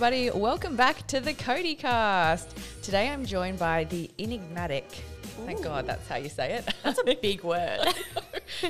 everybody. Welcome back to the Cody Cast. Today I'm joined by the enigmatic. Thank God that's how you say it. That's a big word.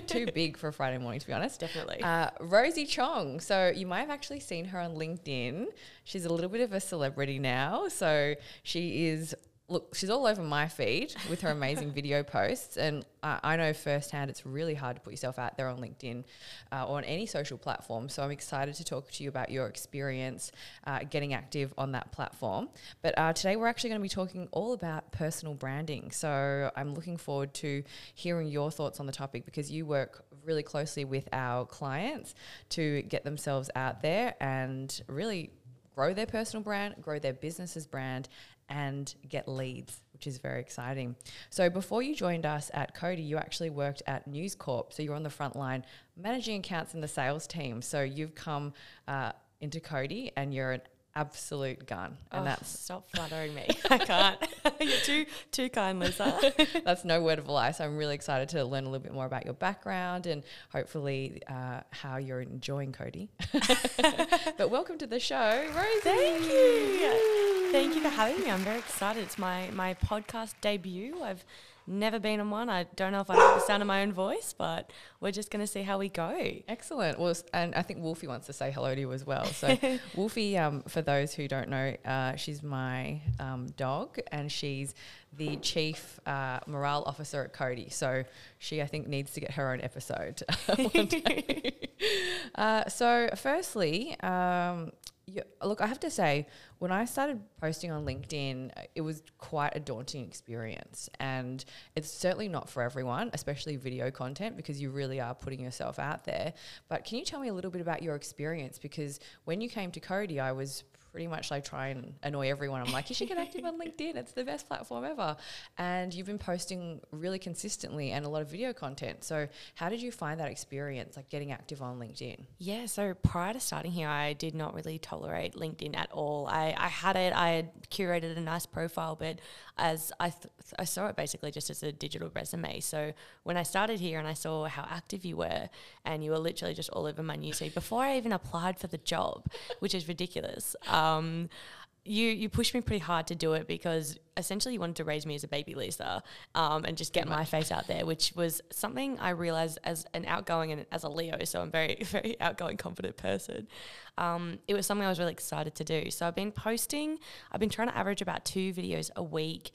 Too big for a Friday morning, to be honest. Definitely. Uh, Rosie Chong. So you might have actually seen her on LinkedIn. She's a little bit of a celebrity now. So she is look, she's all over my feed with her amazing video posts. And uh, I know firsthand it's really hard to put yourself out there on LinkedIn uh, or on any social platform. So I'm excited to talk to you about your experience uh, getting active on that platform. But uh, today we're actually going to be talking all about personal branding. So I'm looking forward to hearing your thoughts on the topic because you work really closely with our clients to get themselves out there and really grow their personal brand, grow their business's brand, and get leads, which is very exciting. So before you joined us at Cody, you actually worked at News Corp. So you're on the front line managing accounts in the sales team. So you've come uh, into Cody and you're an absolute gun. And oh, that's stop flattering me. I can't. You're too too kind, Lisa. that's no word of a lie. So I'm really excited to learn a little bit more about your background and hopefully uh, how you're enjoying Cody. but welcome to the show, Rosie. Thank you. Thank you for having me. I'm very excited. It's my my podcast debut. I've never been on one. I don't know if I like the sound of my own voice, but we're just going to see how we go. Excellent. Well, and I think Wolfie wants to say hello to you as well. So, Wolfie, um, for those who don't know, uh, she's my um, dog, and she's the chief uh, morale officer at Cody. So she, I think, needs to get her own episode uh, so, firstly, um, yeah, look, I have to say, when I started posting on LinkedIn, it was quite a daunting experience. And it's certainly not for everyone, especially video content, because you really are putting yourself out there. But can you tell me a little bit about your experience? Because when you came to Cody, I was pretty much like try and annoy everyone. I'm like, you should get active on LinkedIn. It's the best platform ever. And you've been posting really consistently and a lot of video content. So how did you find that experience, like getting active on LinkedIn? Yeah, so prior to starting here, I did not really tolerate LinkedIn at all. I, I had it, I had curated a nice profile, but as I, th- I saw it basically just as a digital resume. So when I started here and I saw how active you were, and you were literally just all over my newsfeed before I even applied for the job, which is ridiculous. Um, you you pushed me pretty hard to do it because essentially you wanted to raise me as a baby Lisa um, and just get my face out there, which was something I realized as an outgoing and as a Leo, so I'm very very outgoing, confident person. Um, it was something I was really excited to do. So I've been posting. I've been trying to average about two videos a week,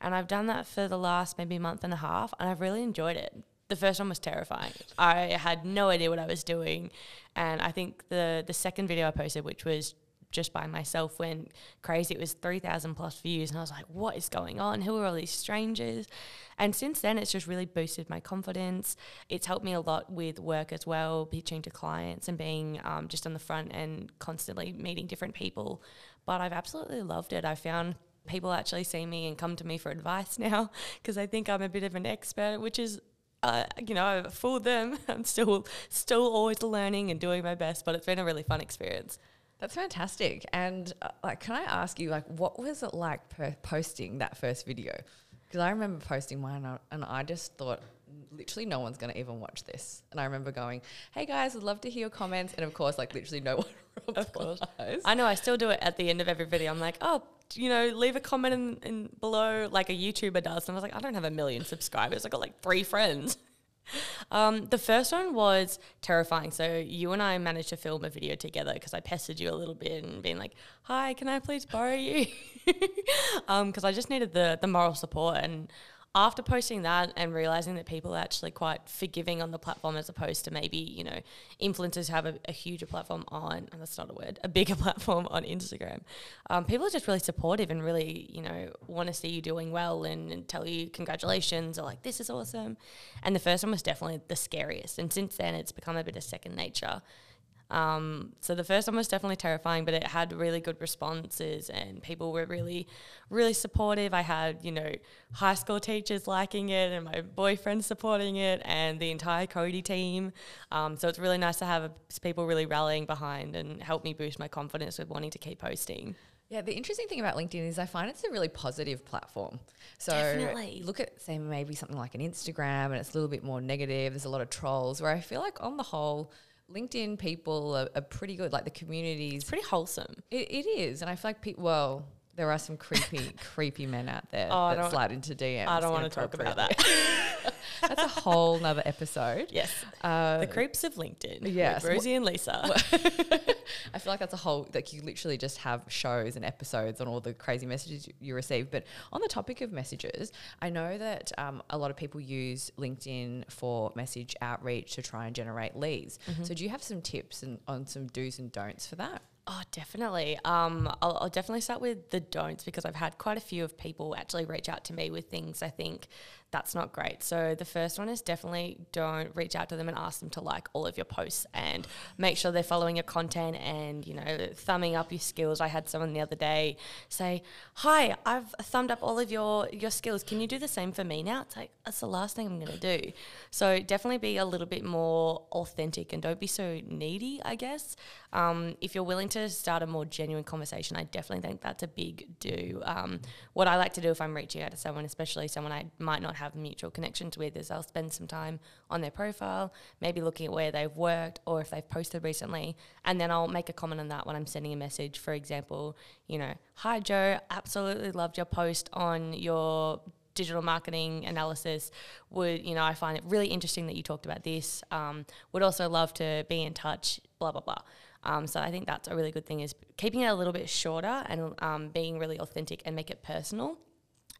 and I've done that for the last maybe month and a half, and I've really enjoyed it. The first one was terrifying. I had no idea what I was doing, and I think the the second video I posted, which was just by myself went crazy. It was 3,000 plus views. And I was like, what is going on? Who are all these strangers? And since then, it's just really boosted my confidence. It's helped me a lot with work as well, pitching to clients and being um, just on the front and constantly meeting different people. But I've absolutely loved it. I found people actually see me and come to me for advice now because I think I'm a bit of an expert, which is uh, you know, I've fooled them. I'm still still always learning and doing my best, but it's been a really fun experience. That's fantastic. And uh, like, can I ask you, like, what was it like posting that first video? Because I remember posting mine, and I just thought, literally, no one's going to even watch this. And I remember going, "Hey guys, I'd love to hear your comments." And of course, like, literally, no one. Of course, I know. I still do it at the end of every video. I'm like, "Oh, you know, leave a comment in, in below like a YouTuber does." And I was like, "I don't have a million subscribers. I got like three friends." Um, the first one was terrifying. So you and I managed to film a video together because I pestered you a little bit and being like, "Hi, can I please borrow you?" Because um, I just needed the the moral support and after posting that and realizing that people are actually quite forgiving on the platform as opposed to maybe, you know, influencers have a, a huger platform on, and that's not a word, a bigger platform on Instagram. Um, people are just really supportive and really, you know, want to see you doing well and, and tell you congratulations or like, this is awesome. And the first one was definitely the scariest. And since then, it's become a bit of second nature. Um, so the first one was definitely terrifying, but it had really good responses and people were really, really supportive. I had, you know, high school teachers liking it and my boyfriend supporting it and the entire Cody team. Um, so it's really nice to have people really rallying behind and help me boost my confidence with wanting to keep posting. Yeah, the interesting thing about LinkedIn is I find it's a really positive platform. So Definitely. look at say maybe something like an Instagram and it's a little bit more negative. There's a lot of trolls where I feel like on the whole LinkedIn people are, are pretty good. Like the communities, It's pretty wholesome. it, it is, and I feel like people. Well, there are some creepy, creepy men out there Oh, that slide into DMs. I don't want to talk about that. That's a whole nother episode. yes. Uh, The creeps of LinkedIn. yes. Rosie and Lisa. I feel like that's a whole like you literally just have shows and episodes on all the crazy messages you, you receive. But on the topic of messages, I know that um, a lot of people use LinkedIn for message outreach to try and generate leads. So do you have some tips and on some do's and don'ts for that? Oh, definitely. Um, I'll, I'll definitely start with the don'ts because I've had quite a few of people actually reach out to me with things I think that's not great. So the first one is definitely don't reach out to them and ask them to like all of your posts and make sure they're following your content and you know thumbing up your skills. I had someone the other day say, "Hi, I've thumbed up all of your your skills. Can you do the same for me now?" It's like that's the last thing I'm going to do. So definitely be a little bit more authentic and don't be so needy. I guess um, if you're willing to start a more genuine conversation, I definitely think that's a big do. Um, what I like to do if I'm reaching out to someone, especially someone I might not have mutual connections with, is I'll spend some time on their profile, maybe looking at where they've worked or if they've posted recently, and then I'll make a comment on that when I'm sending a message. For example, you know, hi Joe, absolutely loved your post on your digital marketing analysis. Would you know i find it really interesting that you talked about this. Um, would also love to be in touch blah blah blah. Um, so i think that's a really good thing is keeping it a little bit shorter and um, being really authentic and make it personal.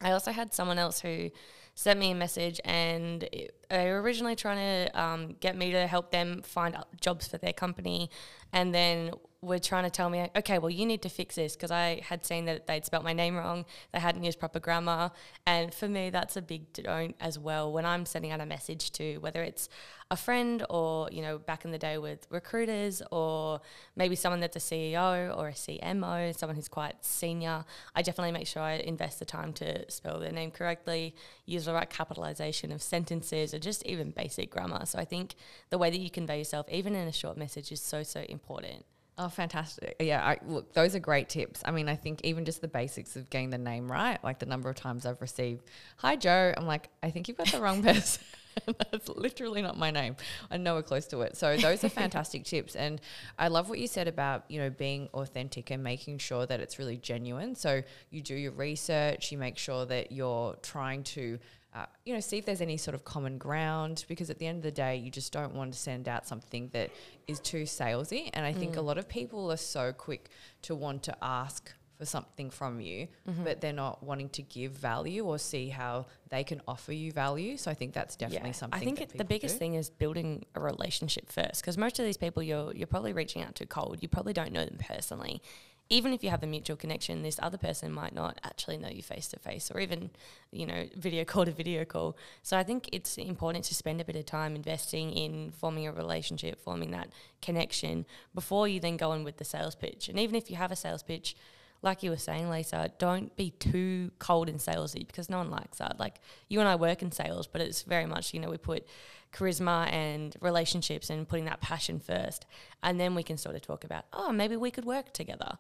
I also had someone else who sent me a message and it, they were originally trying to um, get me to help them find jobs for their company and then were trying to tell me, okay, well, you need to fix this because I had seen that they'd spelt my name wrong, they hadn't used proper grammar. And for me, that's a big don't as well. When I'm sending out a message to whether it's a friend or, you know, back in the day with recruiters or maybe someone that's a CEO or a CMO, someone who's quite senior, I definitely make sure I invest the time to spell their name correctly, use the right capitalization of sentences, or just even basic grammar. So I think the way that you convey yourself, even in a short message, is so, so important. Oh, fantastic. Yeah, I, look, those are great tips. I mean, I think even just the basics of getting the name right, like the number of times I've received, Hi, Joe. I'm like, I think you've got the wrong person. That's literally not my name. I know we're close to it. So those are fantastic tips. And I love what you said about, you know, being authentic and making sure that it's really genuine. So you do your research, you make sure that you're trying to uh, you know, see if there's any sort of common ground because at the end of the day, you just don't want to send out something that is too salesy. And I think a lot of people are so quick to want to ask for something from you, but they're not wanting to give value or see how they can offer you value. So I think that's definitely something. I think it, the biggest do. thing is building a relationship first, because most of these people you're you're probably reaching out to cold. You probably don't know them personally. Even if you have a mutual connection, this other person might not actually know you face to face, or even you know video call to video call. So I think it's important to spend a bit of time investing in forming a relationship, forming that connection before you then go on with the sales pitch. And even if you have a sales pitch, like you were saying, Lisa, don't be too cold and salesy because no one likes that. Like you and I work in sales, but it's very much, you know, we put charisma and relationships and putting that passion first. And then we can sort of talk about, oh, maybe we could work together.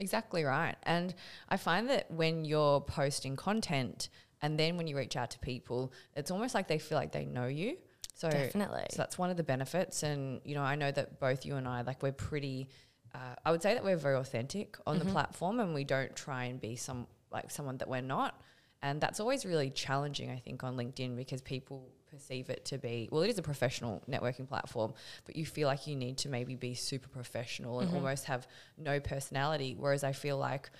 Exactly right. And I find that when you're posting content and then when you reach out to people, it's almost like they feel like they know you. So, Definitely. so that's one of the benefits. And, you know, I know that both you and I, like, we're pretty, uh, I would say that we're very authentic on the platform and we don't try and be some, like, someone that we're not. And that's always really challenging, I think, on LinkedIn because people perceive it to be, well, it is a professional networking platform, but you feel like you need to maybe be super professional and mm-hmm. almost have no personality. Whereas I feel like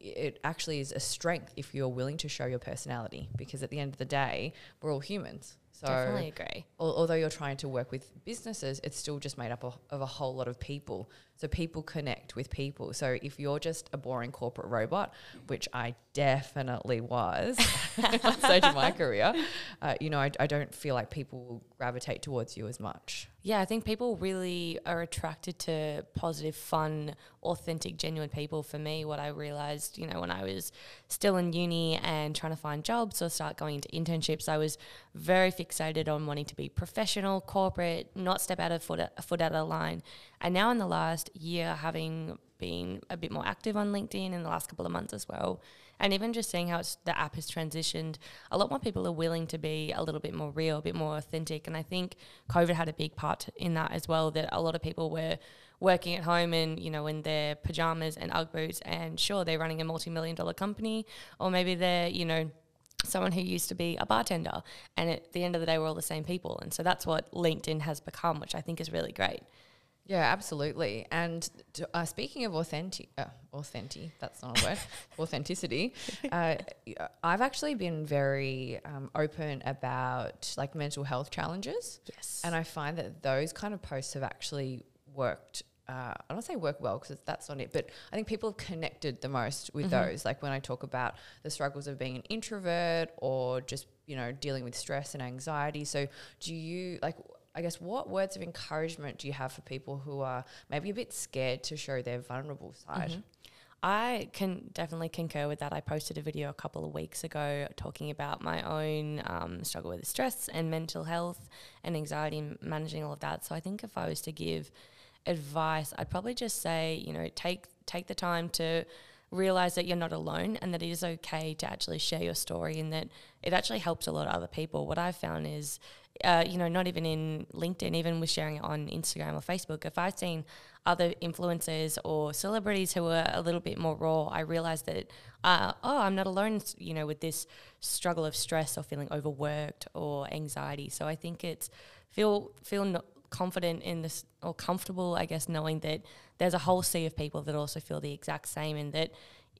it actually is a strength if you're willing to show your personality because at the end of the day, we're all humans. So Definitely agree. al- although you're trying to work with businesses, it's still just made up of, of a whole lot of people. So people connect with people. So if you're just a boring corporate robot, which I definitely was at stage of my career, uh, you know, I, I don't feel like people will gravitate towards you as much. Yeah, I think people really are attracted to positive, fun, authentic, genuine people. For me, what I realized, you know, when I was still in uni and trying to find jobs or start going into internships, I was very fixated fixated on wanting to be professional, corporate, not step out of foot a foot out of the line. And now in the last year, having been a bit more active on LinkedIn in the last couple of months as well, and even just seeing how the app has transitioned, a lot more people are willing to be a little bit more real, a bit more authentic. And I think COVID had a big part in that as well. That a lot of people were working at home and you know in their pajamas and UGG boots, and sure they're running a multi-million dollar company, or maybe they're you know someone who used to be a bartender and at the end of the day we're all the same people and so that's what linkedin has become which i think is really great yeah, absolutely. And uh, speaking of authentic, uh, authentic, that's not a word, authenticity. Uh, I've actually been very um, open about like mental health challenges. Yes. And I find that those kind of posts have actually worked uh, I don't say work well because that's not it, but I think people have connected the most with mm-hmm. those. Like when I talk about the struggles of being an introvert or just, you know, dealing with stress and anxiety. So, do you like, I guess, what words of encouragement do you have for people who are maybe a bit scared to show their vulnerable side? Mm-hmm. I can definitely concur with that. I posted a video a couple of weeks ago talking about my own um, struggle with stress and mental health and anxiety and managing all of that. So I think if I was to give advice, I'd probably just say, you know, take take the time to realize that you're not alone and that it is okay to actually share your story and that it actually helps a lot of other people. What I've found is, uh, you know, not even in LinkedIn, even with sharing it on Instagram or Facebook, if I've seen other influencers or celebrities who are a little bit more raw, I realize that, uh, oh, I'm not alone, you know, with this struggle of stress or feeling overworked or anxiety. So I think it's feel feel not confident in this or comfortable, I guess, knowing that there's a whole sea of people that also feel the exact same and that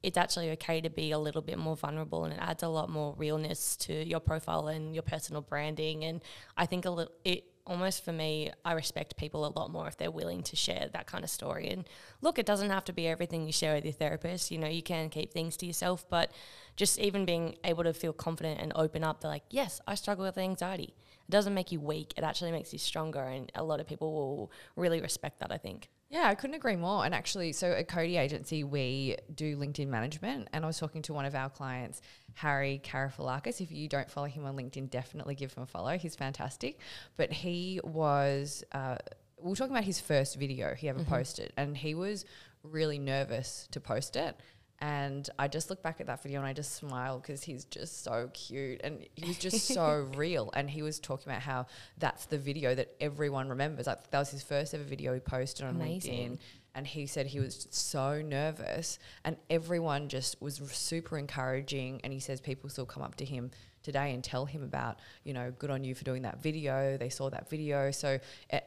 it's actually okay to be a little bit more vulnerable and it adds a lot more realness to your profile and your personal branding. And I think a little, it almost for me, I respect people a lot more if they're willing to share that kind of story. And look, it doesn't have to be everything you share with your therapist. You know, you can keep things to yourself, but just even being able to feel confident and open up, they're like, yes, I struggle with anxiety. It doesn't make you weak, it actually makes you stronger. And a lot of people will really respect that, I think. Yeah, I couldn't agree more. And actually, so at Cody Agency, we do LinkedIn management. And I was talking to one of our clients, Harry Karafalakis. If you don't follow him on LinkedIn, definitely give him a follow. He's fantastic. But he was, uh, we were talking about his first video he ever mm-hmm. posted, and he was really nervous to post it. And I just look back at that video and I just smile because he's just so cute and he was just so real. And he was talking about how that's the video that everyone remembers. Like that was his first ever video he posted on Amazing. LinkedIn. And he said he was so nervous and everyone just was super encouraging. And he says people still come up to him today and tell him about, you know, good on you for doing that video. They saw that video. So,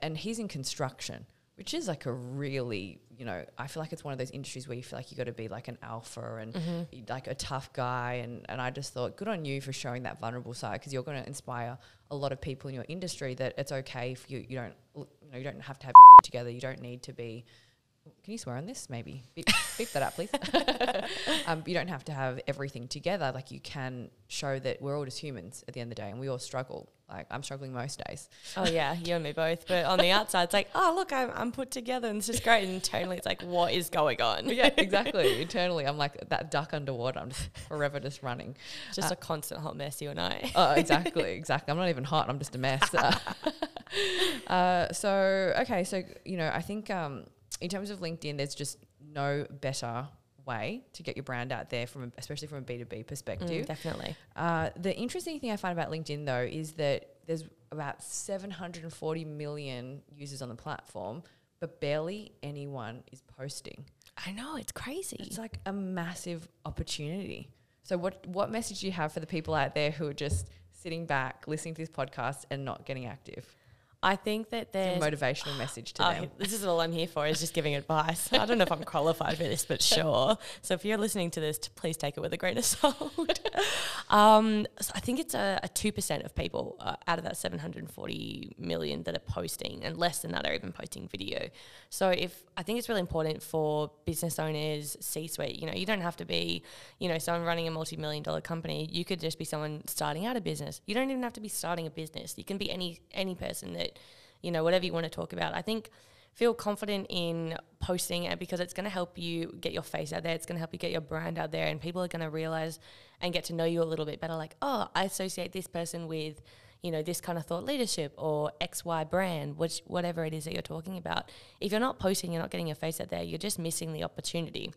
and he's in construction which is like a really, you know, I feel like it's one of those industries where you feel like you got to be like an alpha and mm-hmm. like a tough guy. And, and I just thought, good on you for showing that vulnerable side because you're going to inspire a lot of people in your industry that it's okay if you, you don't, you know, you don't have to have your shit together. You don't need to be can you swear on this? Maybe beep, beep that up, please. um, you don't have to have everything together. Like you can show that we're all just humans at the end of the day, and we all struggle. Like I'm struggling most days. Oh yeah, you and me both. But on the outside, it's like, oh look, I'm, I'm put together, and this is great. And internally, it's like, what is going on? yeah, exactly. internally, I'm like that duck underwater. I'm just forever just running. Just uh, a constant hot mess, you and I. oh, exactly, exactly. I'm not even hot. I'm just a mess. Uh, so okay, so you know, I think. Um, in terms of LinkedIn, there's just no better way to get your brand out there from a, especially from a b2b perspective. Mm, definitely. Uh, the interesting thing i find about linkedin though is that there's about 740 million users on the platform but barely anyone is posting. I know it's crazy. It's like a massive opportunity. So what what message do you have for the people out there who are just sitting back listening to this podcast and not getting active I think that there's a motivational message to oh, them. This is all I'm here for is just giving advice. I don't know if I'm qualified for this, but sure. So if you're listening to this, please take it with a grain of salt. um, so I think it's a two percent of people uh, out of that 740 million that are posting, and less than that are even posting video. So if I think it's really important for business owners, C-suite. You know, you don't have to be, you know, someone running a multi-million dollar company. You could just be someone starting out a business. You don't even have to be starting a business. You can be any any person that you know, whatever you want to talk about. I think feel confident in posting it because it's going to help you get your face out there. It's going to help you get your brand out there, and people are going to realize and get to know you a little bit better. Like, oh, I associate this person with, you know, this kind of thought leadership or XY brand, which whatever it is that you're talking about. If you're not posting, you're not getting your face out there, you're just missing the opportunity.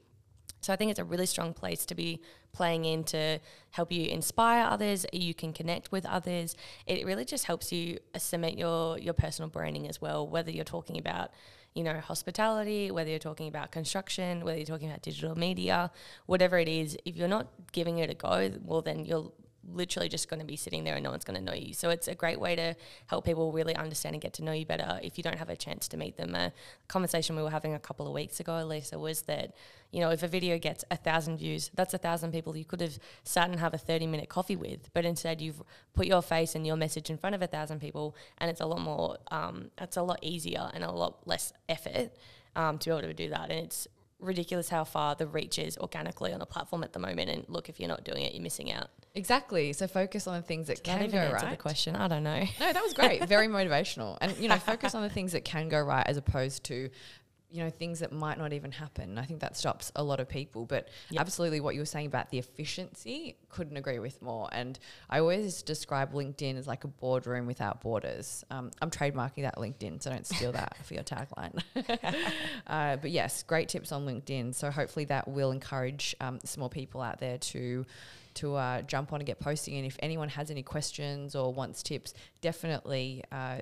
So I think it's a really strong place to be playing in to help you inspire others. You can connect with others. It really just helps you cement your your personal branding as well. Whether you're talking about you know hospitality, whether you're talking about construction, whether you're talking about digital media, whatever it is, if you're not giving it a go, well then you'll literally just going to be sitting there and no one's going to know you. So it's a great way to help people really understand and get to know you better if you don't have a chance to meet them. A conversation we were having a couple of weeks ago, Lisa, was that, you know, if a video gets a thousand views, that's a thousand people you could have sat and have a 30 minute coffee with. But instead, you've put your face and your message in front of a thousand people, and it's a lot more, um, it's a lot easier and a lot less effort um, to be able to do that. And it's ridiculous how far the reach is organically on a platform at the moment. And look, if you're not doing it, you're missing out. Exactly. So focus on the things that Did can that go right. the question? I don't know. No, that was great. Very motivational. And, you know, focus on the things that can go right as opposed to, you know, things that might not even happen. I think that stops a lot of people. But Yep. absolutely what you were saying about the efficiency, couldn't agree with more. And I always describe LinkedIn as like a boardroom without borders. Um, I'm trademarking that LinkedIn, so don't steal that for your tagline. uh, but yes, great tips on LinkedIn. So hopefully that will encourage um, some more people out there to to uh, jump on and get posting. And if anyone has any questions or wants tips, definitely uh,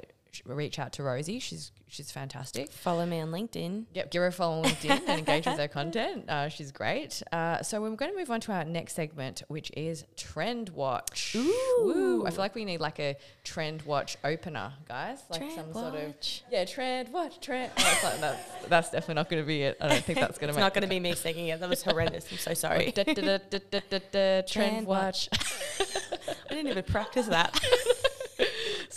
reach out to Rosie. She's she's fantastic. Follow me on LinkedIn. Yep, give her a follow on LinkedIn and engage with her content. Uh, she's great. Uh, so we're going to move on to our next segment, which is Trend Watch. Woo. I feel like we need like a Trend Watch opener, guys. Like Trend some sort of yeah, Trend Watch, Trend. Oh, like, that's, that's definitely not going to be it. I don't think that's going to It's not going to be me singing it. That was horrendous. I'm so sorry. Da, da, da, da, da, da, da, Trend Trend Watch. I didn't even practice that.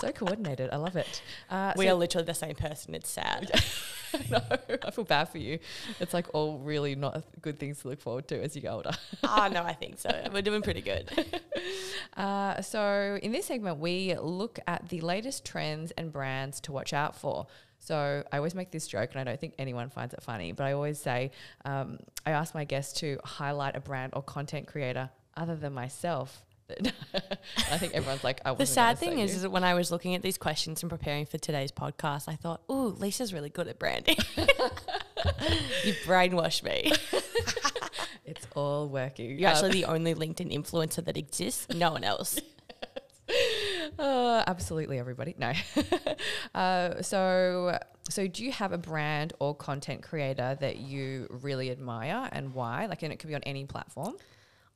so coordinated. I love it. Uh, we so- are literally the same person. It's sad. no, I feel bad for you. It's like all really not good things to look forward to as you get older. oh, no, I think so. We're doing pretty good. Uh, so, in this segment, we look at the latest trends and brands to watch out for. So, I always make this joke, and I don't think anyone finds it funny, but I always say, um, I ask my guests to highlight a brand or content creator other than myself. I think everyone's like, I The sad thing is, you. is that when I was looking at these questions and preparing for today's podcast, I thought, "Ooh, Lisa's really good at branding." you brainwashed me. it's all working. You're Um, actually the only LinkedIn influencer that exists. No one else. Uh, absolutely, everybody. No. uh, so, so do you have a brand or content creator that you really admire, and why? Like, and it could be on any platform.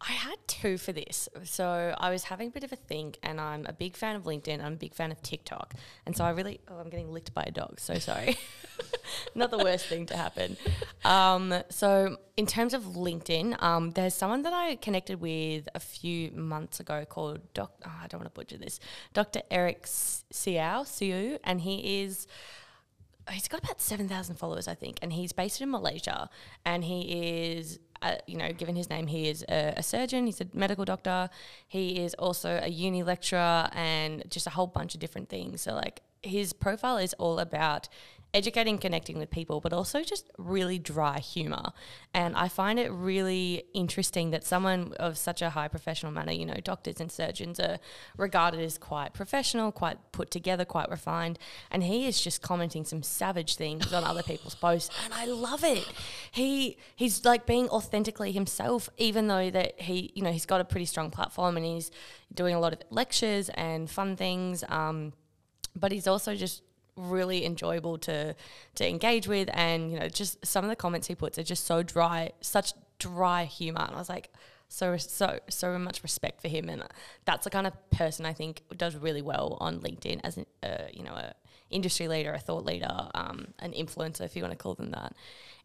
I had two for this. So I was having a bit of a think, and I'm a big fan of LinkedIn. I'm a big fan of TikTok. And so I really, oh, I'm getting licked by a dog. So sorry. Not the worst thing to happen. Um, so, in terms of LinkedIn, um, there's someone that I connected with a few months ago called Doc. Oh, I don't want to butcher this. Dr. Eric Siao, Siu, and he is he's got about 7,000 followers, I think, and he's based in Malaysia. And he is, uh, you know, given his name, he is a, a surgeon, he's a medical doctor, he is also a uni lecturer, and just a whole bunch of different things. So, like, his profile is all about educating, connecting with people, but also just really dry humor. And I find it really interesting that someone of such a high professional manner, you know, doctors and surgeons are regarded as quite professional, quite put together, quite refined. And he is just commenting some savage things on other people's posts. And I love it. He he's like being authentically himself, even though that he, you know, he's got a pretty strong platform and he's doing a lot of lectures and fun things. Um, but he's also just really enjoyable to to engage with. And you know just some of the comments he puts are just so dry such dry humor. And i was like so so so much respect for him. And that's the kind of person i think does really well on linkedin as an uh, you know a industry leader a thought leader um, an influencer if you want to call them that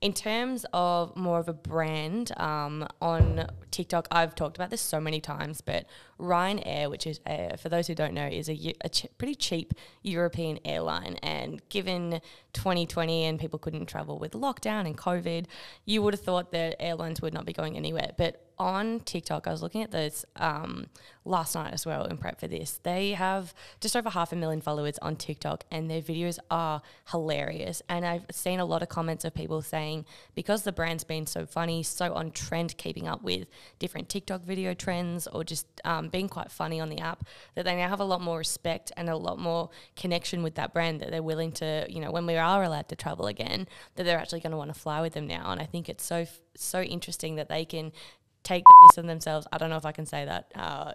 in terms of more of a brand um, on TikTok, I've talked about this so many times, but Ryanair, which is, a, for those who don't know, is a, a ch- pretty cheap European airline. And given 2020 and people couldn't travel with lockdown and COVID, you would have thought that airlines would not be going anywhere. But on TikTok, I was looking at this um, last night as well in prep for this. They have just over half a million followers on TikTok, and their videos are hilarious. And I've seen a lot of comments of people saying because the brand's been so funny, so on trend, keeping up with different TikTok video trends, or just um, being quite funny on the app, that they now have a lot more respect and a lot more connection with that brand. That they're willing to, you know, when we are allowed to travel again, that they're actually going to want to fly with them now. And I think it's so so interesting that they can take the piss on themselves. I don't know if I can say that. Uh,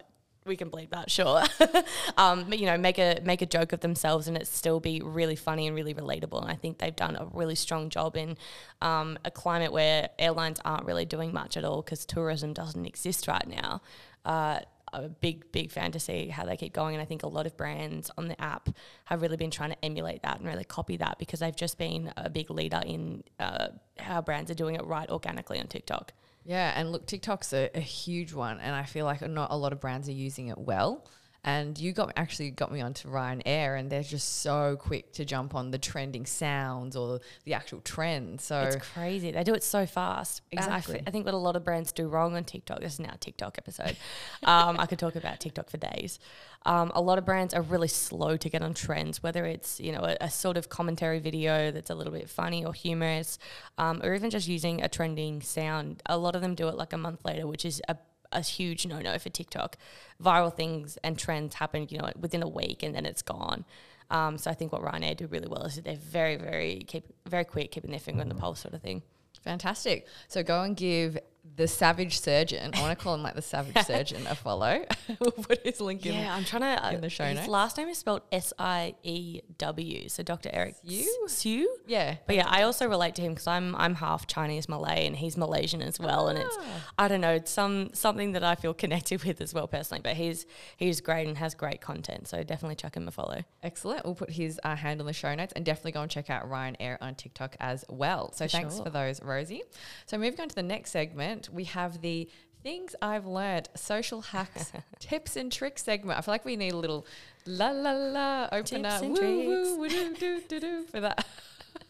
we can believe that, sure. um, but you know, make a make a joke of themselves and it still be really funny and really relatable. And I think they've done a really strong job in um, a climate where airlines aren't really doing much at all because tourism doesn't exist right now. Uh, a big, big fan to see how they keep going. And I think a lot of brands on the app have really been trying to emulate that and really copy that because they've just been a big leader in uh, how brands are doing it right organically on TikTok. Yeah, and look, TikTok's a, a huge one, and I feel like not a lot of brands are using it well. And you got actually got me onto Ryanair, and they're just so quick to jump on the trending sounds or the actual trend. So It's crazy. They do it so fast. Exactly. I, think what a lot of brands do wrong on TikTok. This is now a TikTok episode. Um, I could talk about TikTok for days. Um, a lot of brands are really slow to get on trends, whether it's you know a, a sort of commentary video that's a little bit funny or humorous, um, or even just using a trending sound. A lot of them do it like a month later, which is a a huge no no for TikTok. Viral things and trends happen, you know, within a week and then it's gone. Um, so I think what Ryanair do really well is that they're very, very keep very quick, keeping their finger on the pulse, sort of thing. fantastic. So go and give the Savage Surgeon. I want to call him like the Savage Surgeon a follow. we'll put his link in. Yeah, I'm trying to. Uh, in the show his notes. last name is spelled S I E W. So Dr. Eric Sue? Sue. Yeah. But yeah, I also relate to him because I'm I'm half Chinese Malay and he's Malaysian as well, and it's Ah. I don't know it's some something that I feel connected with as well personally. But he's he's great and has great content, so definitely chuck him a follow. Excellent. We'll put his uh, hand in the show notes and definitely go and check out Ryanair on TikTok as well. So For thanks sure. for those, Rosie. So moving on to the next segment, we have the things I've learned, social hacks, tips and tricks segment. I feel like we need a little la la la opener Tips and woo, woo, for that.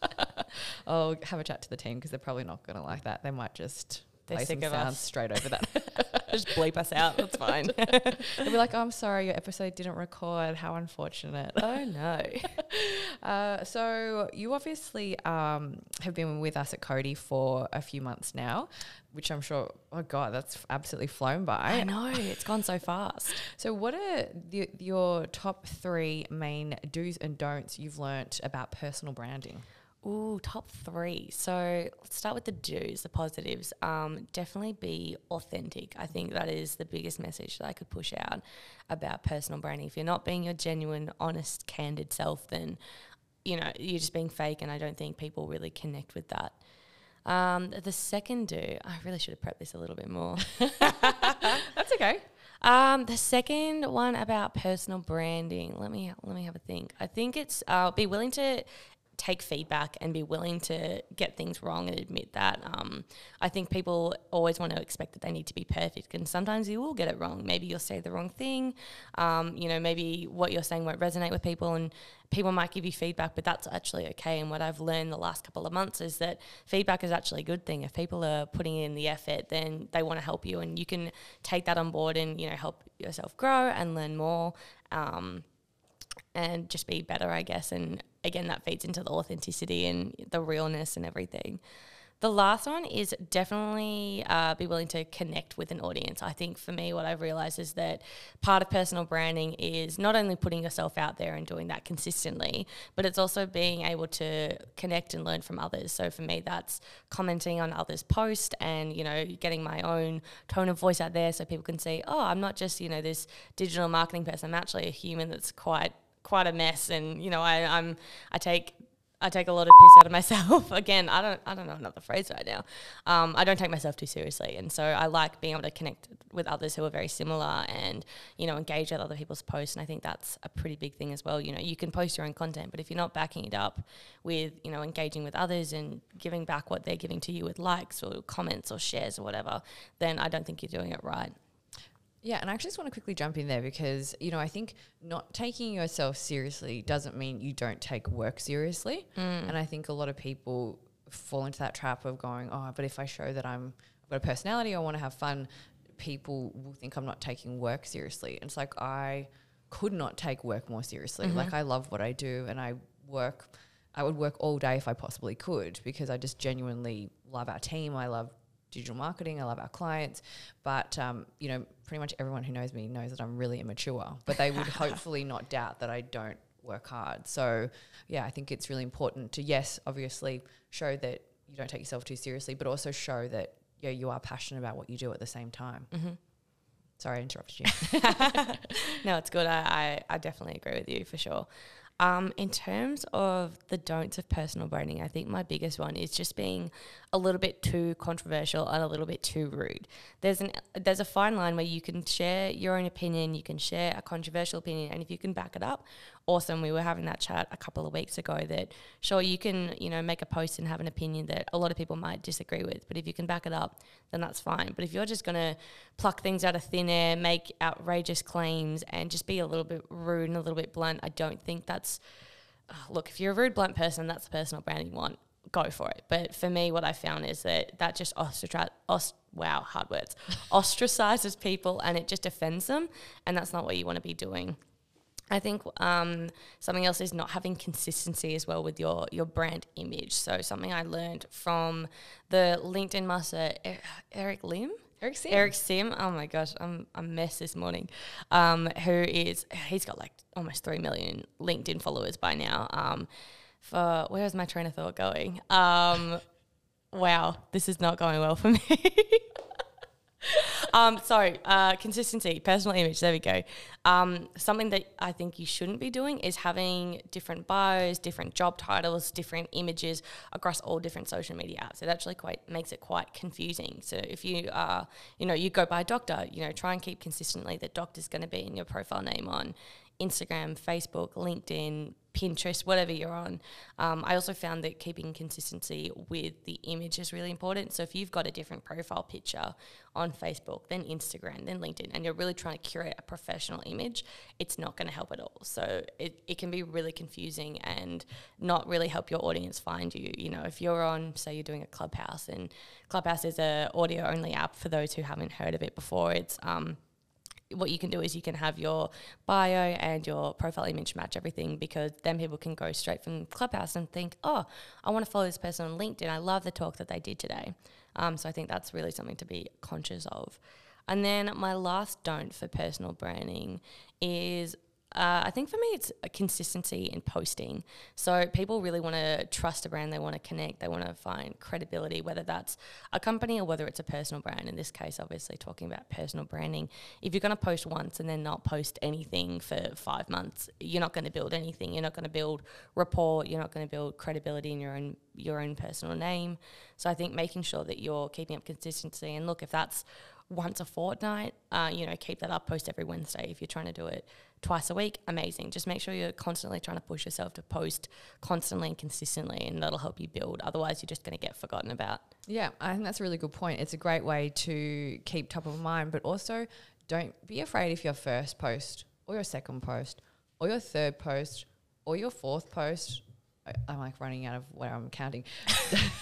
I'll have a chat to the team because they're probably not going to like that. They might just They're play some of sounds us. straight over that. Just bleep us out. That's fine. They'll be like, oh, I'm sorry, your episode didn't record. How unfortunate. oh no. Uh, so you obviously um, have been with us at Cody for a few months now, which I'm sure. Oh God, that's absolutely flown by. I know it's gone so fast. So, what are the, your top three main do's and don'ts you've learnt about personal branding? Ooh, top three. So let's start with the do's, the positives. Um, definitely be authentic. I think that is the biggest message that I could push out about personal branding. If you're not being your genuine, honest, candid self, then you know you're just being fake, and I don't think people really connect with that. Um, the second do, I really should have prepped this a little bit more. That's okay. Um, the second one about personal branding. Let me let me have a think. I think it's uh, be willing to take feedback and be willing to get things wrong and admit that. Um, I think people always want to expect that they need to be perfect, and sometimes you will get it wrong. Maybe you'll say the wrong thing. Um, you know, maybe what you're saying won't resonate with people, and people might give you feedback, but that's actually okay. And what I've learned the last couple of months is that feedback is actually a good thing. If people are putting in the effort, then they want to help you, and you can take that on board and you know help yourself grow and learn more. Um, and just be better, I guess. And again, that feeds into the authenticity and the realness and everything. The last one is definitely uh, be willing to connect with an audience. I think for me, what I've realized is that part of personal branding is not only putting yourself out there and doing that consistently, but it's also being able to connect and learn from others. So for me, that's commenting on others' posts and you know getting my own tone of voice out there, so people can see, oh, I'm not just you know this digital marketing person. I'm actually a human that's quite quite a mess, and you know I, I'm I take I take a lot of piss out of myself. Again, I don't I don't know another phrase right now. Um, I don't take myself too seriously, and so I like being able to connect with others who are very similar, and you know engage with other people's posts. And I think that's a pretty big thing as well. You know, you can post your own content, but if you're not backing it up with you know engaging with others and giving back what they're giving to you with likes or comments or shares or whatever, then I don't think you're doing it right. Yeah, and I actually just want to quickly jump in there because, you know, I think not taking yourself seriously doesn't mean you don't take work seriously. And I think a lot of people fall into that trap of going, oh, but if I show that I'm I've got a personality, I want to have fun, people will think I'm not taking work seriously. And it's like I could not take work more seriously. Mm-hmm. Like I love what I do and I work I would work all day if I possibly could because I just genuinely love our team. I love digital marketing. I love our clients. But, um, you know, pretty much everyone who knows me knows that I'm really immature. But they would hopefully not doubt that I don't work hard. So, yeah, I think it's really important to, yes, obviously show that you don't take yourself too seriously, but also show that, yeah, you are passionate about what you do at the same time. Mm-hmm. Sorry, I interrupted you. no, it's good. I, I, I definitely agree with you for sure. Um, in terms of the don'ts of personal branding, I think my biggest one is just being a little bit too controversial and a little bit too rude. There's an there's a fine line where you can share your own opinion, you can share a controversial opinion, and if you can back it up, awesome. We were having that chat a couple of weeks ago that sure you can you know make a post and have an opinion that a lot of people might disagree with, but if you can back it up, then that's fine. But if you're just gonna pluck things out of thin air, make outrageous claims, and just be a little bit rude and a little bit blunt, I don't think that's uh, look. If you're a rude, blunt person, that's the personal brand you want. Go for it. But for me, what I found is that that just ostracize, ost- wow, hard words, ostracizes people and it just offends them, and that's not what you want to be doing. I think um, something else is not having consistency as well with your your brand image. So something I learned from the LinkedIn master Eric Lim. Eric Sim. Eric Sim. Oh my gosh, I'm a mess this morning. Um, who is he's got like almost three million LinkedIn followers by now. Um, for where is my train of thought going? Um, wow, this is not going well for me. um, sorry, uh, consistency, personal image. There we go. Um, something that I think you shouldn't be doing is having different bios, different job titles, different images across all different social media apps. It actually quite makes it quite confusing. So if you are, you know, you go by a doctor, you know, try and keep consistently that doctor's going to be in your profile name on Instagram, Facebook, LinkedIn, Pinterest, whatever you're on. Um, I also found that keeping consistency with the image is really important. So if you've got a different profile picture on Facebook, then Instagram, then LinkedIn, and you're really trying to curate a professional image, it's not going to help at all. So it, it can be really confusing and not really help your audience find you. You know, if you're on, say you're doing a Clubhouse, and Clubhouse is a audio only app for those who haven't heard of it before. It's um, what you can do is you can have your bio and your profile image match everything because then people can go straight from Clubhouse and think, oh, I want to follow this person on LinkedIn. I love the talk that they did today. Um, so I think that's really something to be conscious of. And then my last don't for personal branding is uh, I think for me, it's consistency in posting. So people really want to trust a brand, they want to connect, they want to find credibility, whether that's a company or whether it's a personal brand. In this case, obviously talking about personal branding. If you're going to post once and then not post anything for five months, you're not going to build anything. You're not going to build rapport. You're not going to build credibility in your own your own personal name. So I think making sure that you're keeping up consistency. And look, if that's once a fortnight, uh, you know, keep that up. Post every Wednesday. If you're trying to do it twice a week, amazing. Just make sure you're constantly trying to push yourself to post constantly and consistently, and that'll help you build. Otherwise, you're just going to get forgotten about. Yeah, I think that's a really good point. It's a great way to keep top of mind, but also don't be afraid if your first post or your second post or your third post or your fourth post. I'm like running out of where I'm counting.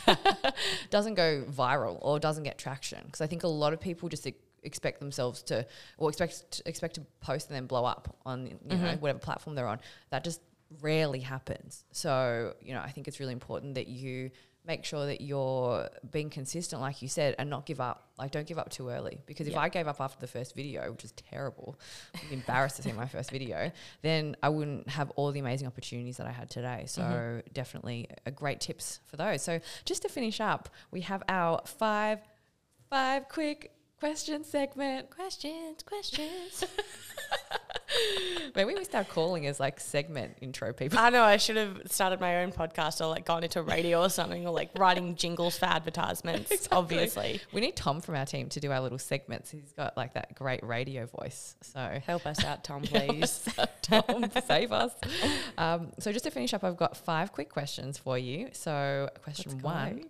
doesn't go viral or doesn't get traction because I think a lot of people just expect themselves to or expect expect to post and then blow up on you know mm-hmm. whatever platform they're on. That just rarely happens. So you know I think it's really important that you make sure that you're being consistent, like you said, and not give up. Like, don't give up too early. Because if Yeah. I gave up after the first video, which was terrible, I'm embarrassed to see my first video, then I wouldn't have all the amazing opportunities that I had today. So, mm-hmm. definitely a great tips for those. So, just to finish up, we have our five, five quick question segment. Questions, questions. Maybe we start calling as like segment intro people. I know I should have started my own podcast or like gone into radio or something or like writing jingles for advertisements. Exactly. Obviously, We need Tom from our team to do our little segments. He's got like that great radio voice. So help us out, Tom, please. Tom, save us. Um, so just to finish up, I've got five quick questions for you. So question one: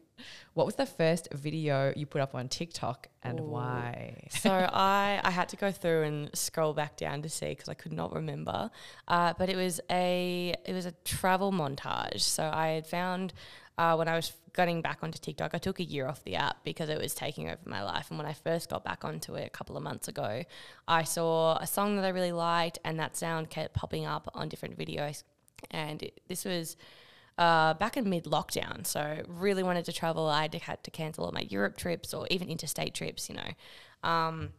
What was the first video you put up on TikTok and Ooh. why? so I I had to go through and scroll back down to see because I could not remember. Uh, but it was a it was a travel montage. So I had found uh, when I was getting back onto TikTok, I took a year off the app because it was taking over my life. And when I first got back onto it a couple of months ago, I saw a song that I really liked, and that sound kept popping up on different videos. And it, this was uh, back in mid lockdown. So really wanted to travel. I had to cancel all my Europe trips or even interstate trips, you know. Um,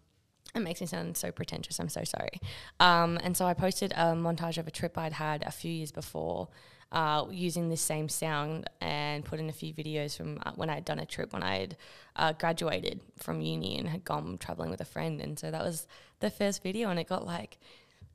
it makes me sound so pretentious. I'm so sorry. Um, and so I posted a montage of a trip I'd had a few years before uh, using this same sound and put in a few videos from uh, when I had done a trip when I'd uh, graduated from uni and had gone traveling with a friend. And so that was the first video, and it got like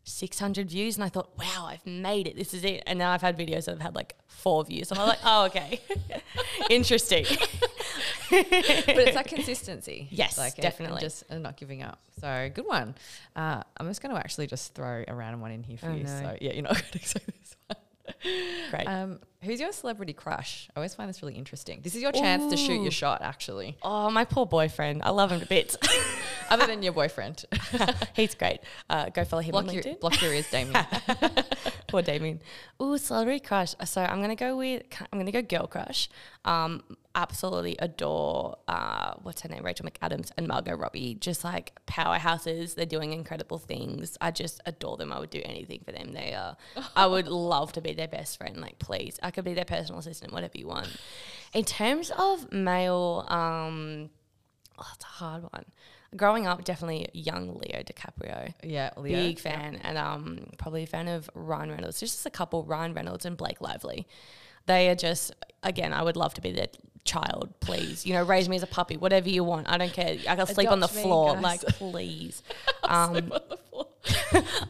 600 views. And I thought, wow, I've made it. This is it. And now I've had videos that have had like four views. And I'm like, oh, okay. Interesting. but it's that consistency. Yes, like it- definitely. and just and not giving up. So good one. Uh, I'm just going to actually just throw a random one in here for Oh, you. no. So yeah, you're not going to say this one. Great. Um, who's your celebrity crush? I always find this really interesting. This is your chance to shoot your shot, actually. oh, my poor boyfriend. I love him to bits. Other than your boyfriend, He's great. Uh, go follow him block on your LinkedIn. block your ears, Damien. Poor Damien. Ooh, celebrity crush. So I'm gonna go with I'm gonna go girl crush. Um, absolutely adore uh, what's her name, Rachel McAdams and Margot Robbie. Just like powerhouses. They're doing incredible things. I just adore them. I would do anything for them. They are. I would love to be their best friend. Like, please, I could be their personal assistant, whatever you want. In terms of male, um, oh, it's a hard one. Growing up, definitely young Leo DiCaprio yeah, Leo. big fan and um probably a fan of Ryan Reynolds. There's just a couple, Ryan Reynolds and Blake Lively. They are just again, I would love to be their child, please. You know, raise me as a puppy, whatever you want. I don't care. I can sleep on the me, floor, guys. like please. um,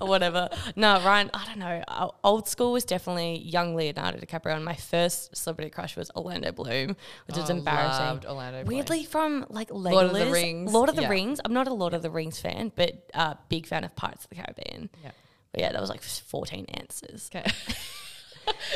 or whatever. No, Ryan, I don't know. Old school was definitely young Leonardo DiCaprio, and my first celebrity crush was Orlando Bloom, which is Oh, embarrassing. loved Orlando Bloom. Weirdly, from like Legolas, Lord of the Rings, Lord of the yeah. Rings. I'm not a Lord of the Rings fan, but uh, big fan of Pirates of the Caribbean. Yeah. But yeah, that was like 14 answers. Okay.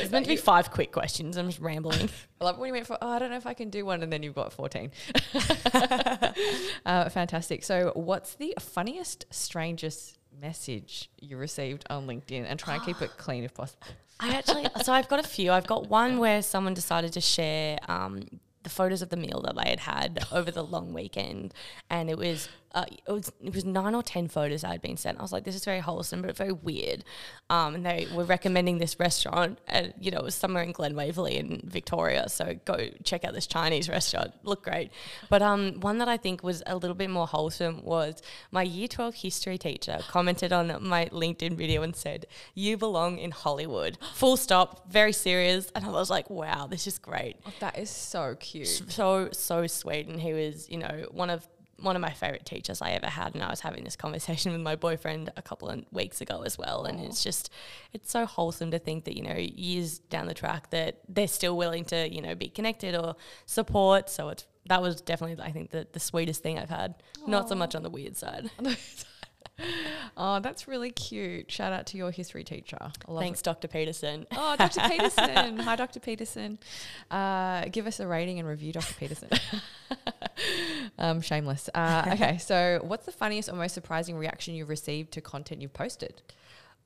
It's meant to be five quick questions. I'm just rambling. I love when you went for, oh, I don't know if I can do one, and then you've got 14. uh, fantastic. So, what's the funniest, strangest message you received on LinkedIn? And try and keep it clean if possible. I actually, so I've got a few. I've got one where someone decided to share um, the photos of the meal that they had had over the long weekend, and it was uh, it was it was nine or ten photos I had been sent. I was like, this is very wholesome, but very weird. Um, and they were recommending this restaurant, and you know, it was somewhere in Glen Waverley in Victoria. So go check out this Chinese restaurant. Look great. But um, one that I think was a little bit more wholesome was my Year Twelve history teacher commented on my LinkedIn video and said, "You belong in Hollywood." Full stop. Very serious. And I was like, wow, this is great Oh, that is so cute. so so sweet and he was you know one of one of my favorite teachers I ever had and I was having this conversation with my boyfriend a couple of weeks ago as well and it's just it's so wholesome to think that you know years down the track that they're still willing to you know be connected or support so it's that was definitely I think the, the sweetest thing I've had not so much on the weird side Oh, that's really cute. Shout out to your history teacher. I love thanks Dr Peterson Oh, Dr. Peterson. Hi, Dr. Peterson. Uh, give us a rating and review Dr. Peterson. Um, shameless. Uh, okay, so what's the funniest or most surprising reaction you've received to content you've posted?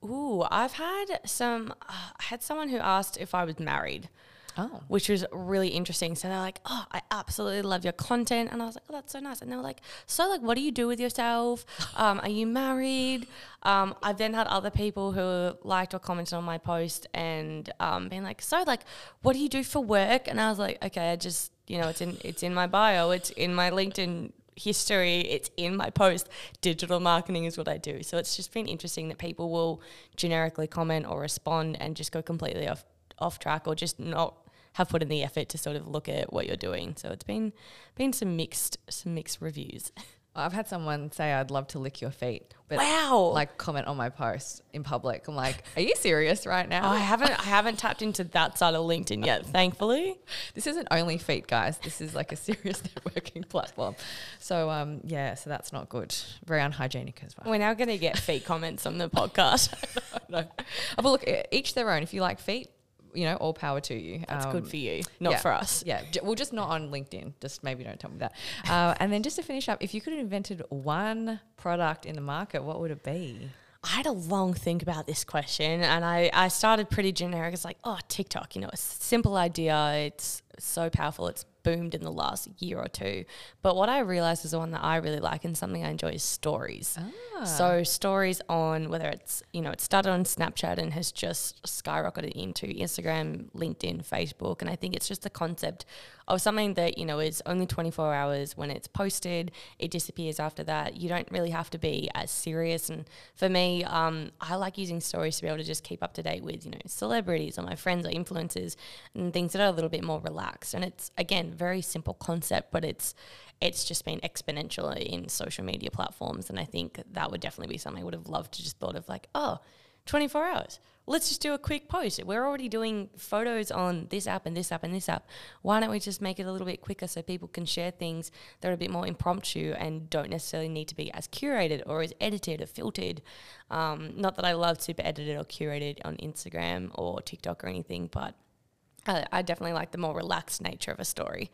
ooh I've had some uh, I had someone who asked if I was married Oh, which was really interesting. So they're like, "Oh, I absolutely love your content," and I was like, "Oh, that's so nice." And they were like, "So, like, what do you do with yourself? Um, are you married?" Um, I've then had other people who liked or commented on my post and um, been like, "So, like, what do you do for work?" And I was like, "Okay, I just, you know, it's in it's in my bio, it's in my LinkedIn." history it's in my post digital marketing is what i do so it's just been interesting that people will generically comment or respond and just go completely off off track or just not have put in the effort to sort of look at what you're doing. So it's been been some mixed some mixed reviews. I've had someone say I'd love to lick your feet, but Wow. like comment on my post in public. I'm like, are you serious right now? Oh, I haven't I haven't tapped into that side of LinkedIn yet, thankfully. this isn't only feet, guys. This is like a serious networking platform. So um, yeah, so that's not good. Very unhygienic as well. We're now gonna get feet comments on the podcast. no. Uh, But look, each their own. If you like feet, you know, all power to you. That's Um, good for you, not yeah. for us. Yeah, well, just not on LinkedIn. Just maybe don't tell me that. Uh, and then just to finish up, if you could have invented one product in the market, what would it be? I had a long think about this question and I, I started pretty generic. It's like, oh, TikTok, you know, a simple idea. It's so powerful. It's boomed in the last year or two. But what I realized is the one that I really like and something I enjoy is stories. Ah. So stories on whether it's you know it started on Snapchat and has just skyrocketed into Instagram, LinkedIn, Facebook, and I think it's just the concept of something that you know is only 24 hours when it's posted. It disappears after that. You don't really have to be as serious. And for me, um, I like using stories to be able to just keep up to date with you know celebrities or my friends or influencers and things that are a little bit more relaxed. And it's again very simple concept, but it's it's just been exponential in social media platforms. And I think that would definitely be something I would have loved to just thought of like, oh, 24 hours. Let's just do a quick post. We're already doing photos on this app and this app and this app. Why don't we just make it a little bit quicker so people can share things that are a bit more impromptu and don't necessarily need to be as curated or as edited or filtered? Um, not that I love super edited or curated on Instagram or TikTok or anything, but I, I definitely like the more relaxed nature of a story.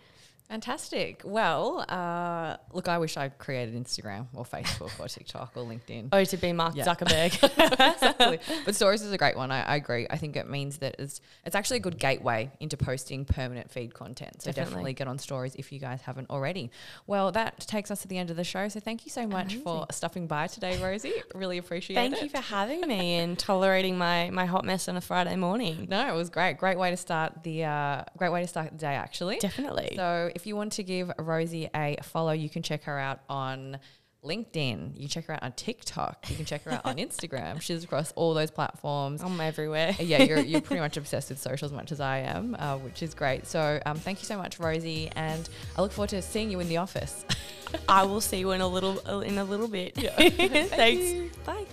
Fantastic. Well, uh, look, I wish I created Instagram or Facebook or TikTok or LinkedIn. Oh, to be Mark Yeah. Zuckerberg. exactly. But stories is a great one. I, I agree. I think it means that it's it's actually a good gateway into posting permanent feed content. So Definitely. definitely, get on stories if you guys haven't already. Well, that takes us to the end of the show. So thank you so much for stopping by today, Rosie. Really appreciate Thank it. Thank you for having me and tolerating my, my hot mess on a Friday morning. no, it was great. Great way to start the uh, great way to start the day actually. Definitely. So if you want to give Rosie a follow, you can check her out on LinkedIn. You can check her out on TikTok. You can check her out on Instagram. She's across all those platforms. I'm everywhere. yeah, you're, you're pretty much obsessed with social as much as I am, uh, which is great. So um, thank you so much, Rosie, and I look forward to seeing you in the office. I will see you in a little in a little bit. Thank Thanks. you. Bye.